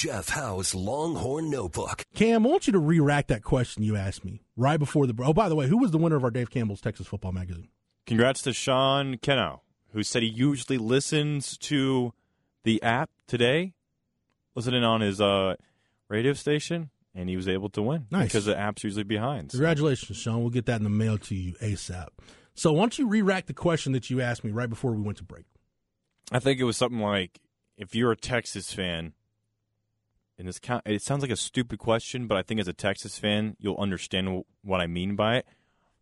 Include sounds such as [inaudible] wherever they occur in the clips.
Jeff Howe's Longhorn Notebook. Cam, I want you to re-rack that question you asked me right before the. Oh, by the way, who was the winner of our Dave Campbell's Texas Football Magazine? Congrats to Sean Kenow, who said he usually listens to the app today, listening on his uh, radio station, and he was able to win Nice. because the app's usually behind. So- Congratulations, Sean. We'll get that in the mail to you ASAP. So, why don't you re-rack the question that you asked me right before we went to break? I think it was something like if you're a Texas fan, and this count, it sounds like a stupid question, but I think as a Texas fan, you'll understand what I mean by it.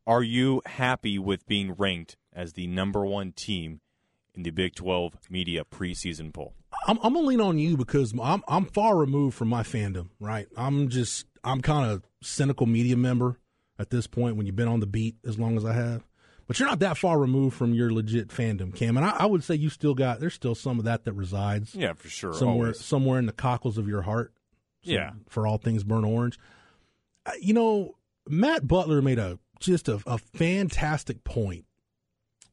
Are you happy with being ranked as the number one team in the Big 12 media preseason poll? I'm, I'm gonna lean on you because I'm I'm far removed from my fandom. Right, I'm just I'm kind of cynical media member at this point. When you've been on the beat as long as I have, but you're not that far removed from your legit fandom, Cam. And I, I would say you still got there's still some of that that resides Yeah, for sure. somewhere always. somewhere in the cockles of your heart. So- Yeah. for all things burn orange. You know, Matt Butler made a just a, a fantastic point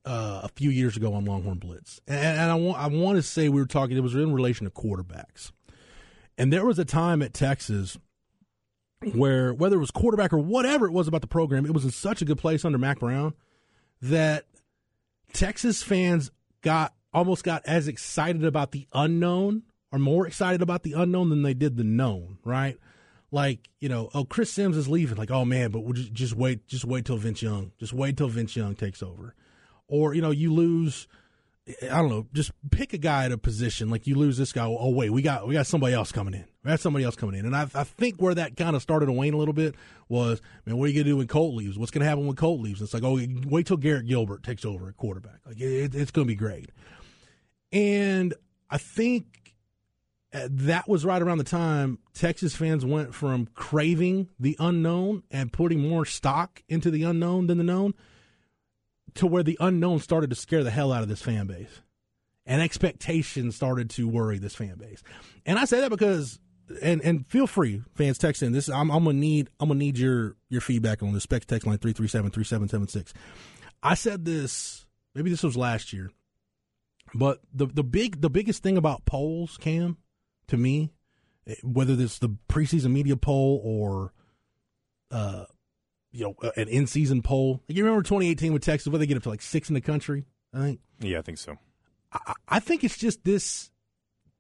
uh, a few years ago on Longhorn Blitz, and, and I want I want to say we were talking. It was in relation to quarterbacks, and there was a time at Texas where whether it was quarterback or whatever it was about the program, it was in such a good place under Mack Brown that Texas fans got almost got as excited about the unknown or more excited about the unknown than they did the known, right? Like, you know, oh, Chris Sims is leaving. Like, oh man, but we'll just, just wait, just wait till Vince Young. Just wait till Vince Young takes over. Or, you know, you lose I don't know, just pick a guy at a position. Like you lose this guy. Oh wait, we got we got somebody else coming in. We got somebody else coming in. And I, I think where that kind of started to wane a little bit was, man, what are you gonna do when Colt leaves? What's gonna happen when Colt leaves? It's like, oh, wait till Garrett Gilbert takes over at quarterback. Like it, it's gonna be great. And I think uh, that was right around the time Texas fans went from craving the unknown and putting more stock into the unknown than the known to where the unknown started to scare the hell out of this fan base. And expectations started to worry this fan base. And I say that because and and feel free, fans text in. This I'm, I'm gonna need I'm gonna need your your feedback on this. Specs text line 337-3776. I said this maybe this was last year. But the the big the biggest thing about polls, Cam, to me, whether it's the preseason media poll or uh you know, uh, an in season poll. You remember 2018 with Texas, where they get up to like six in the country, I think. Yeah, I think so. I, I think it's just this,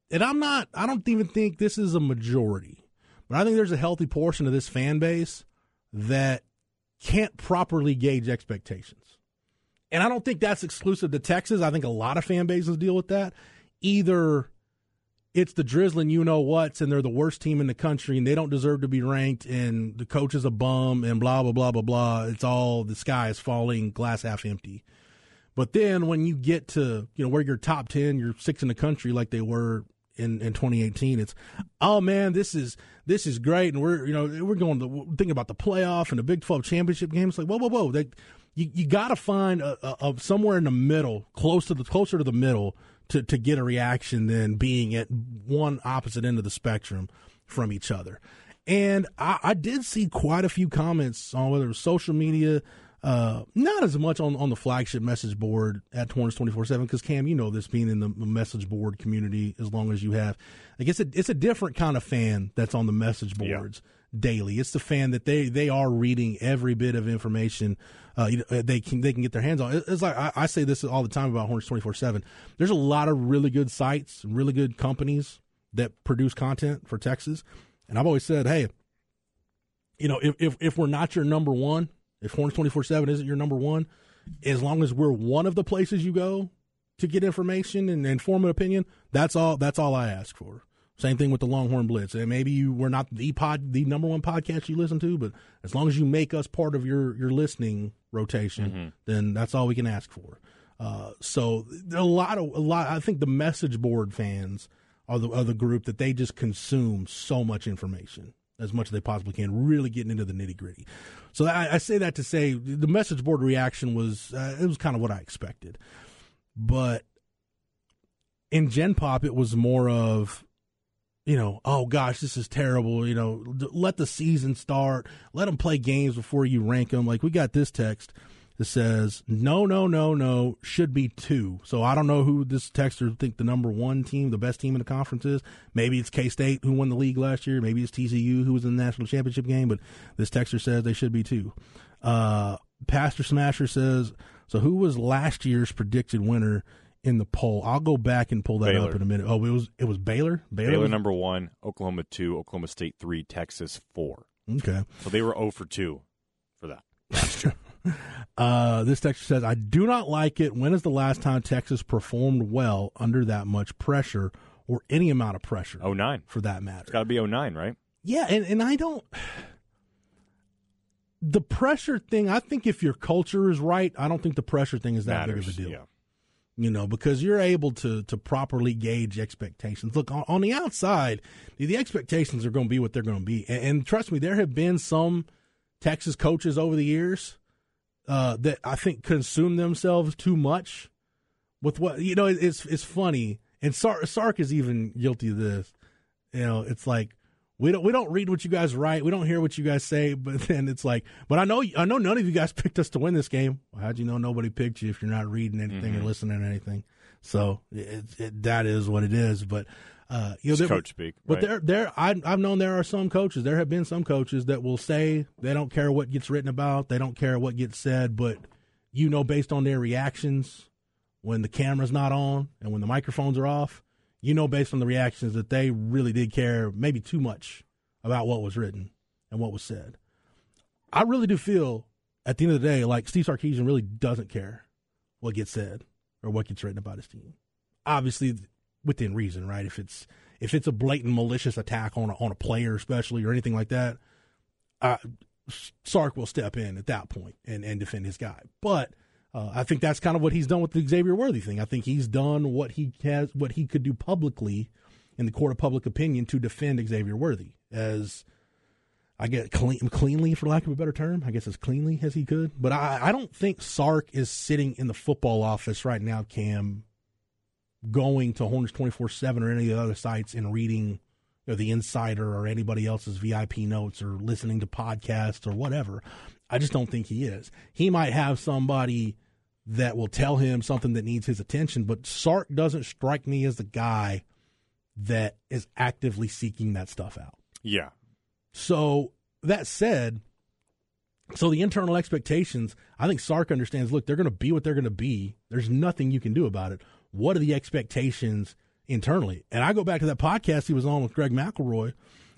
and I'm not, I don't even think this is a majority, but I think there's a healthy portion of this fan base that can't properly gauge expectations. And I don't think that's exclusive to Texas. I think a lot of fan bases deal with that. Either it's the drizzling you know what's and they're the worst team in the country and they don't deserve to be ranked and the coach is a bum and blah blah blah blah blah. It's all the sky is falling glass half empty. But then when you get to you know where you're top 10 you're six in the country like they were in, in 2018 it's oh man this is this is great and we're you know we're going to think about the playoff and the big 12 championship games like whoa whoa whoa they, you, you got to find a, a, a somewhere in the middle close to the closer to the middle to, to get a reaction than being at one opposite end of the spectrum from each other. And I, I did see quite a few comments on whether it was social media, uh, not as much on, on the flagship message board at Horns 24 7, because Cam, you know this being in the message board community as long as you have. I guess it, it's a different kind of fan that's on the message boards daily. It's the fan that they, they are reading every bit of information uh, you know, they can they can get their hands on. It's like I, I say this all the time about Horns twenty four seven. There's a lot of really good sites, really good companies that produce content for Texas, and I've always said, hey, you know, if if, if we're not your number one, if Horns twenty four seven isn't your number one, as long as we're one of the places you go to get information and, and form an opinion, that's all. That's all I ask for. Same thing with the Longhorn Blitz. And maybe you were not the pod, the number one podcast you listen to, but as long as you make us part of your your listening rotation, Mm-hmm. then that's all we can ask for. Uh, so a lot of a lot. I think the message board fans are the are the group that they just consume so much information as much as they possibly can, really getting into the nitty gritty. So I, I say that to say the message board reaction was uh, it was kind of what I expected, but in Gen Pop it was more of you know, oh gosh, this is terrible. You know, let the season start. Let them play games before you rank them. Like we got this text. that says no, no, no, no, should be two. So I don't know who this texter think the number one team, the best team in the conference is. Maybe it's K State who won the league last year. Maybe it's TCU who was in the national championship game. But this texter says they should be two. Uh, Pastor Smasher says so. Who was last year's predicted winner? In the poll, I'll go back and pull that Baylor. up in a minute. Oh, it was it was Baylor. Baylor was- number one, Oklahoma two, Oklahoma State three, Texas four. Okay. So they were 0 for two for that last year. [laughs] Uh, this texter says, I do not like it. When is the last time Texas performed well under that much pressure or any amount of pressure Oh nine, for that matter? It's got to be 09, right? Yeah, and, and I don't. The pressure thing, I think if your culture is right, I don't think the pressure thing is that Matters. big of a deal. Yeah. You know, because you're able to to properly gauge expectations. Look, on, on the outside, the, the expectations are going to be what they're going to be. And, and trust me, there have been some Texas coaches over the years uh, that I think consume themselves too much with what you know. It's it's funny, and Sark, Sark is even guilty of this. You know, it's like we don't we don't read what you guys write, we don't hear what you guys say, [laughs] but then it's like, but I know I know none of you guys [laughs] picked us to win this game. Well, how'd you know nobody picked you if you're not reading anything or listening to anything? So it, it, that is what it is. But uh, you know, there- coach speak. but right? there, there, I, I've known there are some coaches. There have been some coaches that will say they don't care what gets written about, they don't care what gets said, but you know, based on their reactions when the camera's not on and when the microphones are off, you know, based on the reactions that they really did care, maybe too much about what was written and what was said. I really do feel at the end of the day, like Steve Sarkisian really doesn't care what gets said or what gets written about his team. Obviously, within reason, right? If it's if it's a blatant malicious attack on a, on a player, especially or anything like that, uh, Sark will step in at that point and, and defend his guy. But uh, I think that's kind of what he's done with the Xavier Worthy thing. I think he's done what he has, what he could do publicly in the court of public opinion to defend Xavier Worthy as I get clean, cleanly, for lack of a better term. I guess as cleanly as he could. But I, I don't think Sark is sitting in the football office right now, Cam, going to Horns twenty four seven or any of the other sites and reading you know, the Insider or anybody else's VIP notes or listening to podcasts or whatever. I just don't think he is. He might have somebody that will tell him something that needs his attention, but Sark doesn't strike me as the guy that is actively seeking that stuff out. yeah. So that said, so the internal expectations, I think Sark understands. Look, they're going to be what they're going to be. There's nothing you can do about it. What are the expectations internally? And I go back to that podcast he was on with Greg McElroy,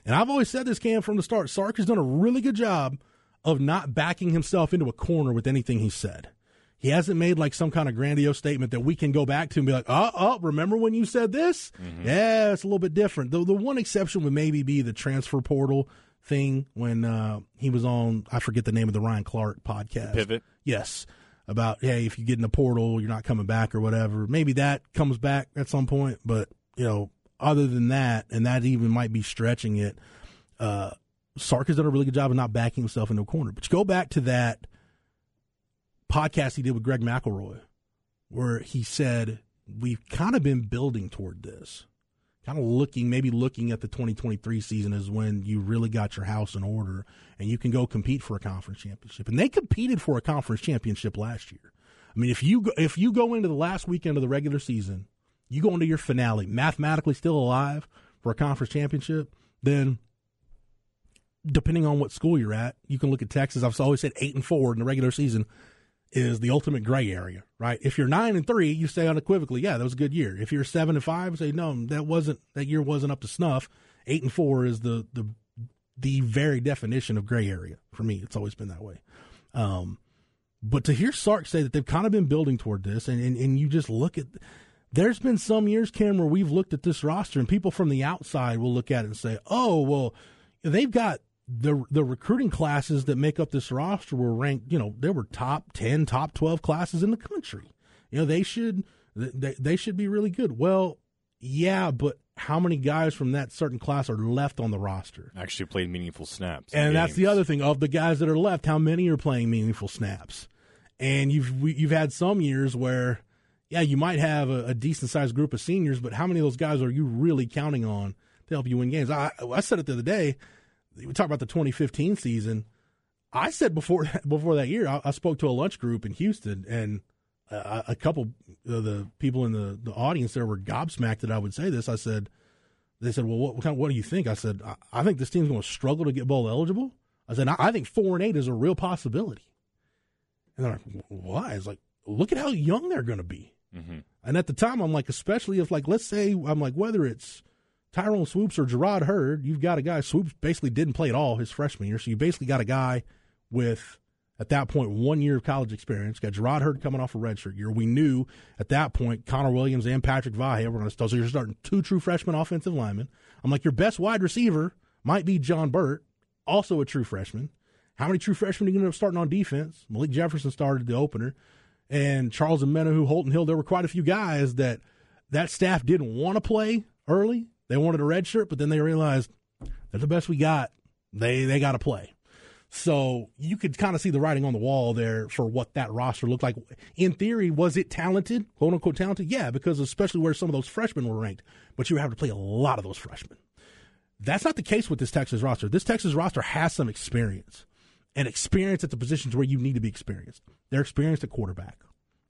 and I've always said this, Cam, from the start. Sark has done a really good job of not backing himself into a corner with anything he said. He hasn't made like some kind of grandiose statement that we can go back to and be like, oh, oh, remember when you said this? Yeah, it's a little bit different. The, the one exception would maybe be the transfer portal thing when uh, he was on, I forget the name of the Ryan Clark podcast. Pivot. Yes. About, hey, if you get in the portal, you're not coming back or whatever. Maybe that comes back at some point. But, you know, other than that, and that even might be stretching it, uh, Sark has done a really good job of not backing himself into a corner. But you go back to that podcast he did with Greg McElroy, where he said, We've kind of been building toward this. Kind of looking, maybe looking at the 2023 season is when you really got your house in order and you can go compete for a conference championship. And they competed for a conference championship last year. I mean, if you go, if you go into the last weekend of the regular season, you go into your finale mathematically still alive for a conference championship, then depending on what school you're at, you can look at Texas. I've always said eight and four in the regular season is the ultimate gray area, right? If you're nine and three, you say unequivocally, yeah, that was a good year. If you're seven and five, say no, that wasn't that year wasn't up to snuff. Eight and four is the the the very definition of gray area for me. It's always been that way. Um, but to hear Sark say that they've kind of been building toward this, and, and, and you just look at, there's been some years, Cam, where we've looked at this roster, and people from the outside will look at it and say, oh, well, they've got the the recruiting classes that make up this roster were ranked, you know, they were top 10, top 12 classes in the country. You know, they should they, they should be really good. Well, yeah, but how many guys from that certain class are left on the roster? Actually played meaningful snaps. And that's the other thing of the guys that are left. How many are playing meaningful snaps? And you've we- you've had some years where, yeah, you might have a, a decent sized group of seniors, but how many of those guys are you really counting on to help you win games? I, I said it the other day. We talk about the 2015 season. I said before [laughs] before that year, I, I spoke to a lunch group in Houston, and a, a couple of the people in the, the audience there were gobsmacked that I would say this. I said, they said, well, what, what, kind of, what do you think? I said, I, I think this team's going to struggle to get bowl eligible. I said, I, I think four and eight is a real possibility. And they're like, why? It's like, look at how young they're going to be. Mm-hmm. And at the time, I'm like, especially if, like, let's say, I'm like, whether it's Tyrone Swoops or Jerrod Heard, you've got a guy, Swoops basically didn't play at all his freshman year. So you basically got a guy with at that point one year of college experience. Got Jerrod Heard coming off a redshirt year. We knew at that point Connor Williams and Patrick Vahe were going to start. So you're starting two true freshman offensive linemen. I'm like, your best wide receiver might be John Burt, also a true freshman. How many true freshmen are you going to up starting on defense? Malik Jefferson started the opener, and Charles and Omenihu, Holton Hill. There were quite a few guys that that staff didn't want to play early. They wanted a red shirt, but then they realized they're the best we got. They they got to play. So you could kind of see the writing on the wall there for what that roster looked like. In theory, was it talented, quote unquote talented? Yeah, because especially where some of those freshmen were ranked, but you were having to play a lot of those freshmen. That's not the case with this Texas roster. This Texas roster has some experience and experience at the positions where you need to be experienced. They're experienced at quarterback.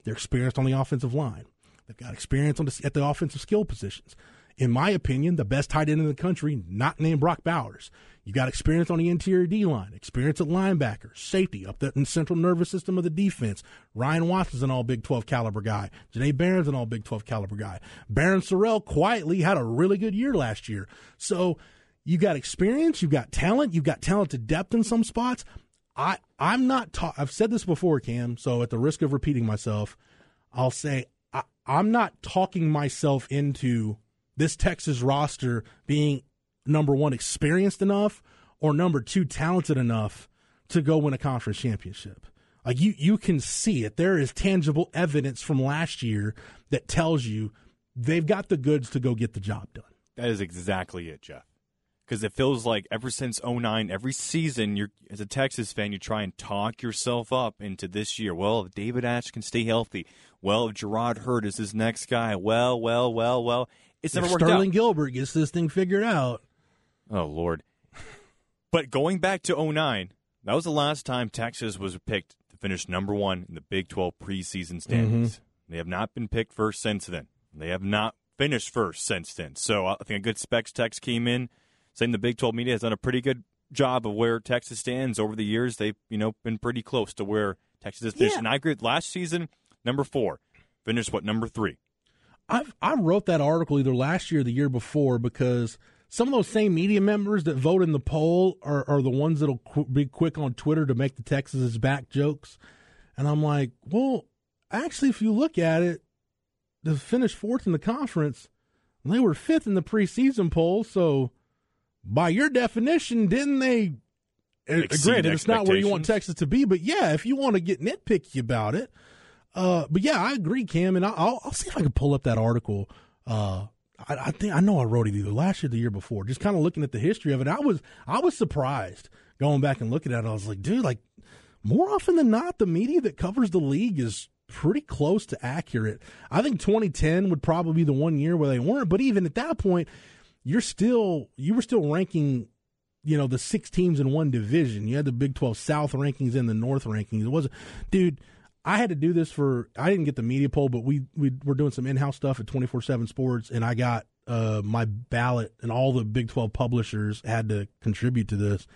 They're experienced on the offensive line. They've got experience on the, at the offensive skill positions in my opinion, the best tight end in the country, not named Brock Bowers. You got experience on the interior D line, experience at linebacker, safety, up the central nervous system of the defense. Ryan Watson's an all Big 12 caliber guy. Jahdae Barron's an all Big 12 caliber guy. Barryn Sorrell quietly had a really good year last year. So you got experience, you've got talent, you've got talented depth in some spots. I, I'm not, ta- I've said this before, Cam, so at the risk of repeating myself, I'll say I, I'm not talking myself into this Texas roster being number one, experienced enough, or number two, talented enough to go win a conference championship. Like you, you can see it. There is tangible evidence from last year that tells you they've got the goods to go get the job done. That is exactly it, Jeff. Because it feels like ever since 09, every season, you're as a Texas fan, you try and talk yourself up into this year. Well, if David Ash can stay healthy, well, if Jerrod Heard is his next guy, well, well, well, well, it's never if worked Sterling out. Gilbert gets this thing figured out. Oh Lord! but going back to 09, that was the last time Texas was picked to finish number one in the Big 12 preseason standings. Mm-hmm. They have not been picked first since then. They have not finished first since then. So I think a good specs text came in saying the Big 12 media has done a pretty good job of where Texas stands over the years. They've you know been pretty close to where Texas has finished. Yeah. And I agree. Last season, number four, finished what number three. I I wrote that article either last year or the year before because some of those same media members that vote in the poll are, are the ones that'll qu- be quick on Twitter to make the Texas is back jokes. And I'm like, well, actually, if you look at it, to finish fourth in the conference, they were fifth in the preseason poll. So, by your definition, didn't they? Granted, it's not where you want Texas to be, but yeah, if you want to get nitpicky about it, uh, but yeah, I agree, Cam, and I'll, I'll see if I can pull up that article. Uh, I, I, think I know I wrote it either last year, or the year before. Just kind of looking at the history of it, I was I was surprised going back and looking at it. I was like, dude, like more often than not, the media that covers the league is pretty close to accurate. I think 2010 would probably be the one year where they weren't, but even at that point, you're still you were still ranking you know the six teams in one division. You had the Big 12 South rankings and the North rankings. It wasn't, dude. I had to do this for I didn't get the media poll, but we we were doing some in house stuff at twenty four seven Sports, and I got uh, my ballot, and all the Big Twelve publishers had to contribute to this.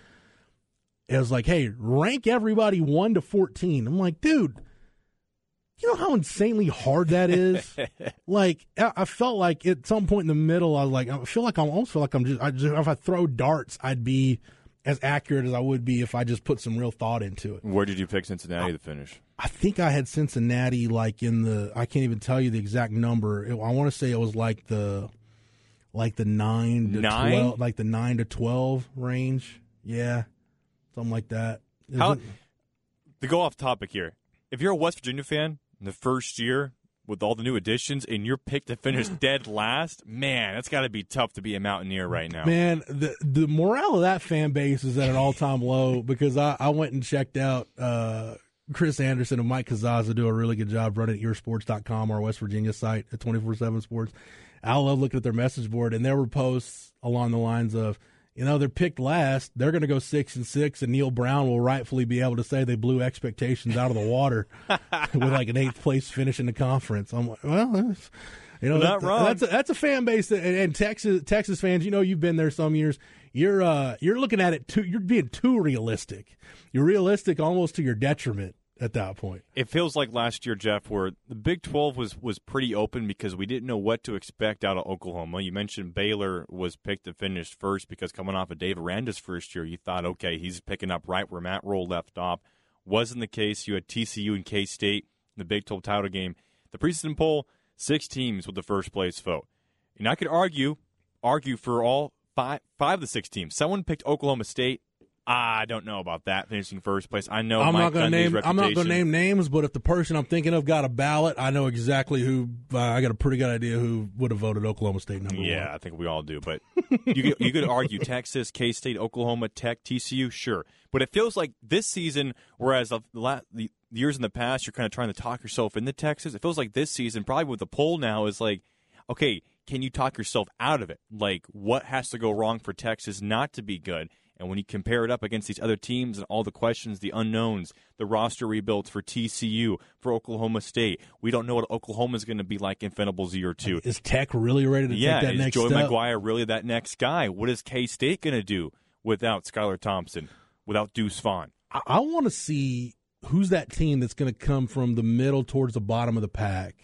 It was like, hey, rank everybody one to fourteen. I'm like, dude, you know how insanely hard that is. [laughs] like, I felt like at some point in the middle, I was like, I feel like I almost feel like I'm just, I just if I throw darts, I'd be as accurate as I would be if I just put some real thought into it. Where did you pick Cincinnati I, to finish? I think I had Cincinnati like in the I can't even tell you the exact number. It, I want to say it was like the like the 9 to nine? 12 like the 9 to 12 range. Yeah. Something like that. How To go off topic here. If you're a West Virginia fan, in the first year with all the new additions and you're picked to finish dead last, man, that's got to be tough to be a Mountaineer right now. Man, the the morale of that fan base is at an all time low [laughs] because I, I went and checked out uh, Chris Anderson and Mike Casazza do a really good job running eersports.com, our West Virginia site at 24 7 Sports. I love looking at their message board, and there were posts along the lines of, you know they're picked last. They're going to go six and six, and Neal Brown will rightfully be able to say they blew expectations out of the water [laughs] with like an eighth place finish in the conference. I'm like, well, that's- you know, Not that- wrong. that's a, that's a fan base, that, and, and Texas Texas fans. You know, you've been there some years. You're uh, you're looking at it too. You're being too realistic. You're realistic almost to your detriment at that point. It feels like last year, Jeff, where the Big 12 was, was pretty open because we didn't know what to expect out of Oklahoma. You mentioned Baylor was picked to finish first because coming off of Dave Aranda's first year, you thought, okay, he's picking up right where Matt Rhule left off. Wasn't the case. You had TCU and K State in the Big 12 title game. The preseason poll, six teams with the first place vote. And I could argue, argue for all five, five of the six teams. Someone picked Oklahoma State. I don't know about that finishing first place. I know I'm Mike not going to name. I'm not going to name names, but if the person I'm thinking of got a ballot, I know exactly who. Uh, I got a pretty good idea who would have voted Oklahoma State number Yeah, one. Yeah, I think we all do. But you could, you could argue [laughs] Texas, K State, Oklahoma, Tech, TCU, sure. But it feels like this season, whereas the, la- the years in the past, you're kind of trying to talk yourself into Texas. It feels like this season, probably with the poll now, is like, okay, can you talk yourself out of it? Like, what has to go wrong for Texas not to be good? And when you compare it up against these other teams and all the questions, the unknowns, the roster rebuilds for TCU, for Oklahoma State, we don't know what Oklahoma is going to be like in Venables year two. Is Tech really ready to Yeah, take that is next Joey step? McGuire really that next guy? What is K State going to do without Skylar Thompson, without Deuce Vaughn? I, I want to see who's that team that's going to come from the middle towards the bottom of the pack,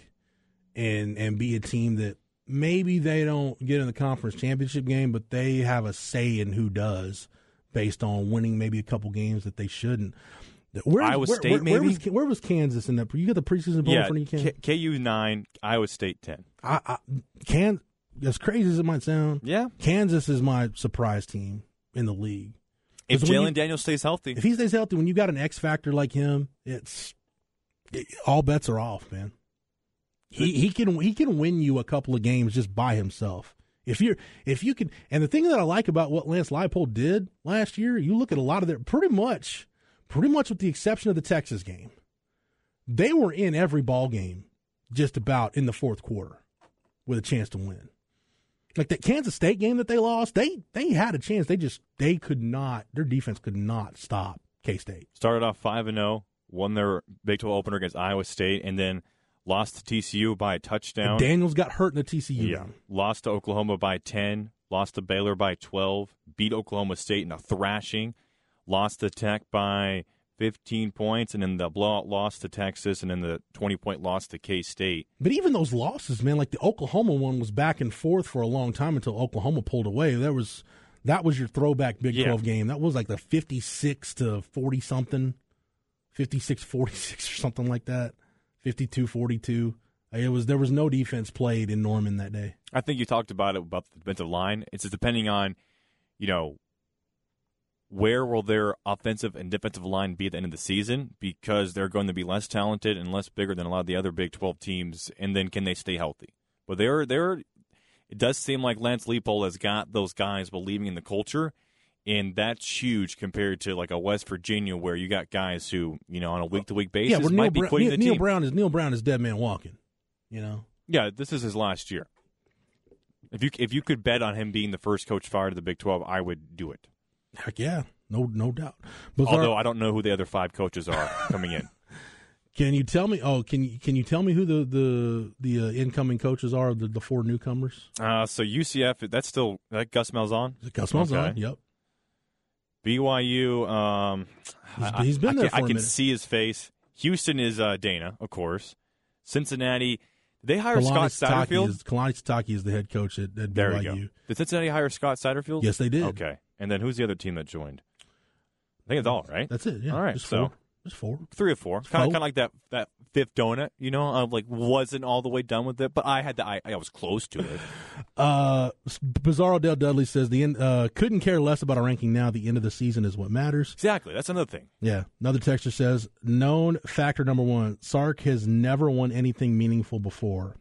and and be a team that maybe they don't get in the conference championship game, but they have a say in who does, based on winning maybe a couple games that they shouldn't. Where, Iowa where, State, where, where maybe? was, where was Kansas in that? You got the preseason in yeah, front of you, K- KU nine, Iowa State ten. I, I, Can as crazy as it might sound, Yeah, Kansas is my surprise team in the league. If Jalon Daniels stays healthy, If he stays healthy, when you got an X factor like him, it's it, all bets are off, man. He he can he can win you a couple of games just by himself. If you're if you can, and the thing that I like about what Lance Leipold did last year, you look at a lot of their pretty much, pretty much with the exception of the Texas game, they were in every ball game just about in the fourth quarter with a chance to win. Like that Kansas State game that they lost, they they had a chance. They just they could not. Their defense could not stop K State. started off five and zero, won their Big Twelve opener against Iowa State, and then lost to TCU by a touchdown. Daniels got hurt in the TCU yeah, game. lost to Oklahoma by ten, lost to Baylor by twelve, beat Oklahoma State in a thrashing, lost to Tech by fifteen points, and then the blowout loss to Texas, and then the twenty point loss to K State. But even those losses, man, like the Oklahoma one was back and forth for a long time until Oklahoma pulled away. That was that was your throwback Big Yeah. 12 game. That was like the 56 to 40 something, 56 46 or something like that. 52 42. It was there was no defense played in Norman that day. I think you talked about it about the defensive line. It's just depending on, you know, where will their offensive and defensive line be at the end of the season because they're going to be less talented and less bigger than a lot of the other Big 12 teams, and then can they stay healthy? But they're they're. It does seem like Lance Leipold has got those guys believing in the culture, and that's huge compared to like a West Virginia where you got guys who you know on a week to week basis yeah, Neal, might be quitting Neal, the Neal team. Brown is Neal Brown is dead man walking. You know, Yeah, this is his last year. If you if you could bet on him being the first coach fired of the Big Twelve, I would do it. heck yeah, no no doubt. But Although I don't know who the other five coaches are coming in. [laughs] Can you tell me? Oh, can you can you tell me who the the the uh, incoming coaches are? The the four newcomers. Uh, so UCF, that's still that Gus Malzahn. Is it Gus Malzahn? Okay. Yep. BYU, um, He's- he's been I there can, I a can see his face. Houston is uh, Dana, of course. Cincinnati, they hire Kalani Scott Satterfield? is Kalani Sitake is the head coach at, at there BYU. you go. Did Cincinnati hire Scott Satterfield? Yes, they did. Okay, and then who's the other team that joined? I think it's all right. That's it. Yeah. All right, so- four. Four. three or four, kind of, kind of like that that fifth donut. You know, I like wasn't all the way done with it, but I had the I, I was close to it. [laughs] Uh, Bizarro Dale Dudley says the end, uh, couldn't care less about a ranking now. The end of the season is what matters. exactly. That's another thing. Yeah. Another texter says known factor number one: Sark has never won anything meaningful before,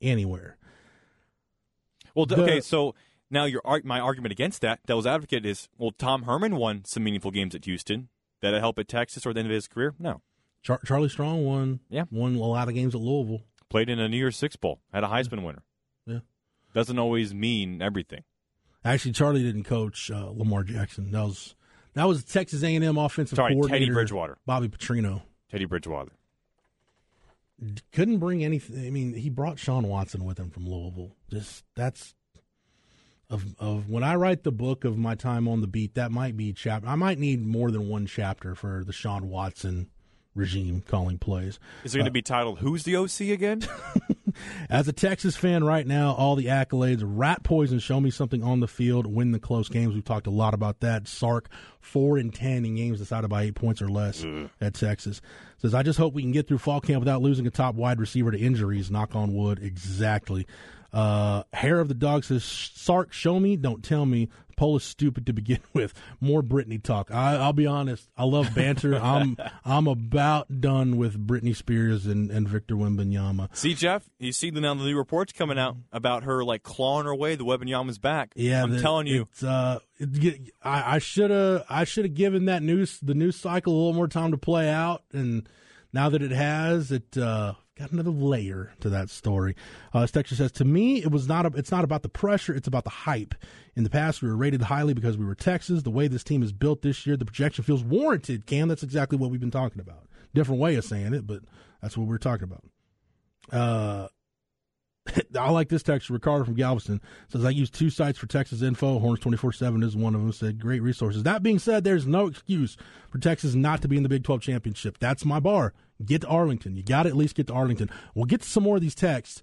anywhere. Well, The- okay, so now your my argument against that, devil's advocate, is well, Tom Herman won some meaningful games at Houston. Did it help at Texas or the end of his career? No. Char- Charlie Strong won. Yeah. Won a lot of games at Louisville. Played in a New Year's Six bowl. Had a Heisman winner. Yeah. Doesn't always mean everything. Actually, Charlie didn't coach uh, Lamar Jackson. That was that was Texas A&M offensive Sorry, coordinator Teddy Bridgewater. Bobby Petrino. Teddy Bridgewater. Couldn't bring anything. I mean, he brought Shawn Watson with him from Louisville. Just that's of of when I write the book of my time on the beat. That might be chapter. I might need more than one chapter for the Shawn Watson regime calling plays. Is it going to uh, be titled "Who's the OC again"? [laughs] As a Texas fan right now, all the accolades, rat poison, show me something on the field, win the close games. We've talked a lot about that. Sark, 4 and 10 in games decided by eight points or less at Texas. Says, I just hope we can get through fall camp without losing a top wide receiver to injuries. Knock on wood. Exactly. Uh, Hair of the Dog says, Sark, show me, don't tell me. Poll is stupid to begin [laughs] with. More Britney talk. I, I'll be honest. I love banter. [laughs] I'm I'm about done with Britney Spears and, and Victor Wembanyama. See, Jeff, you see the now the new reports coming out about her like clawing her way. The Wembanyama's back. Yeah, I'm the- telling you. it's, uh, it, I should have I should have given that news the news cycle a little more time to play out, and now that it has, it uh, got another layer to that story. Uh, as Texture says, to me, it was not. A, it's not about the pressure; it's about the hype. In the past, we were rated highly because we were Texas. The way this team is built this year, the projection feels warranted. Cam, that's exactly what we've been talking about. Different way of saying it, but that's what we we're talking about. Uh, [laughs] I like this text. Ricardo from Galveston says, I use two sites for Texas info. Horns 24 7 is one of them. Said, great resources. That being said, there's no excuse for Texas not to be in the Big 12 championship. That's my bar. Get to Arlington. You got to at least get to Arlington. We'll get to some more of these texts,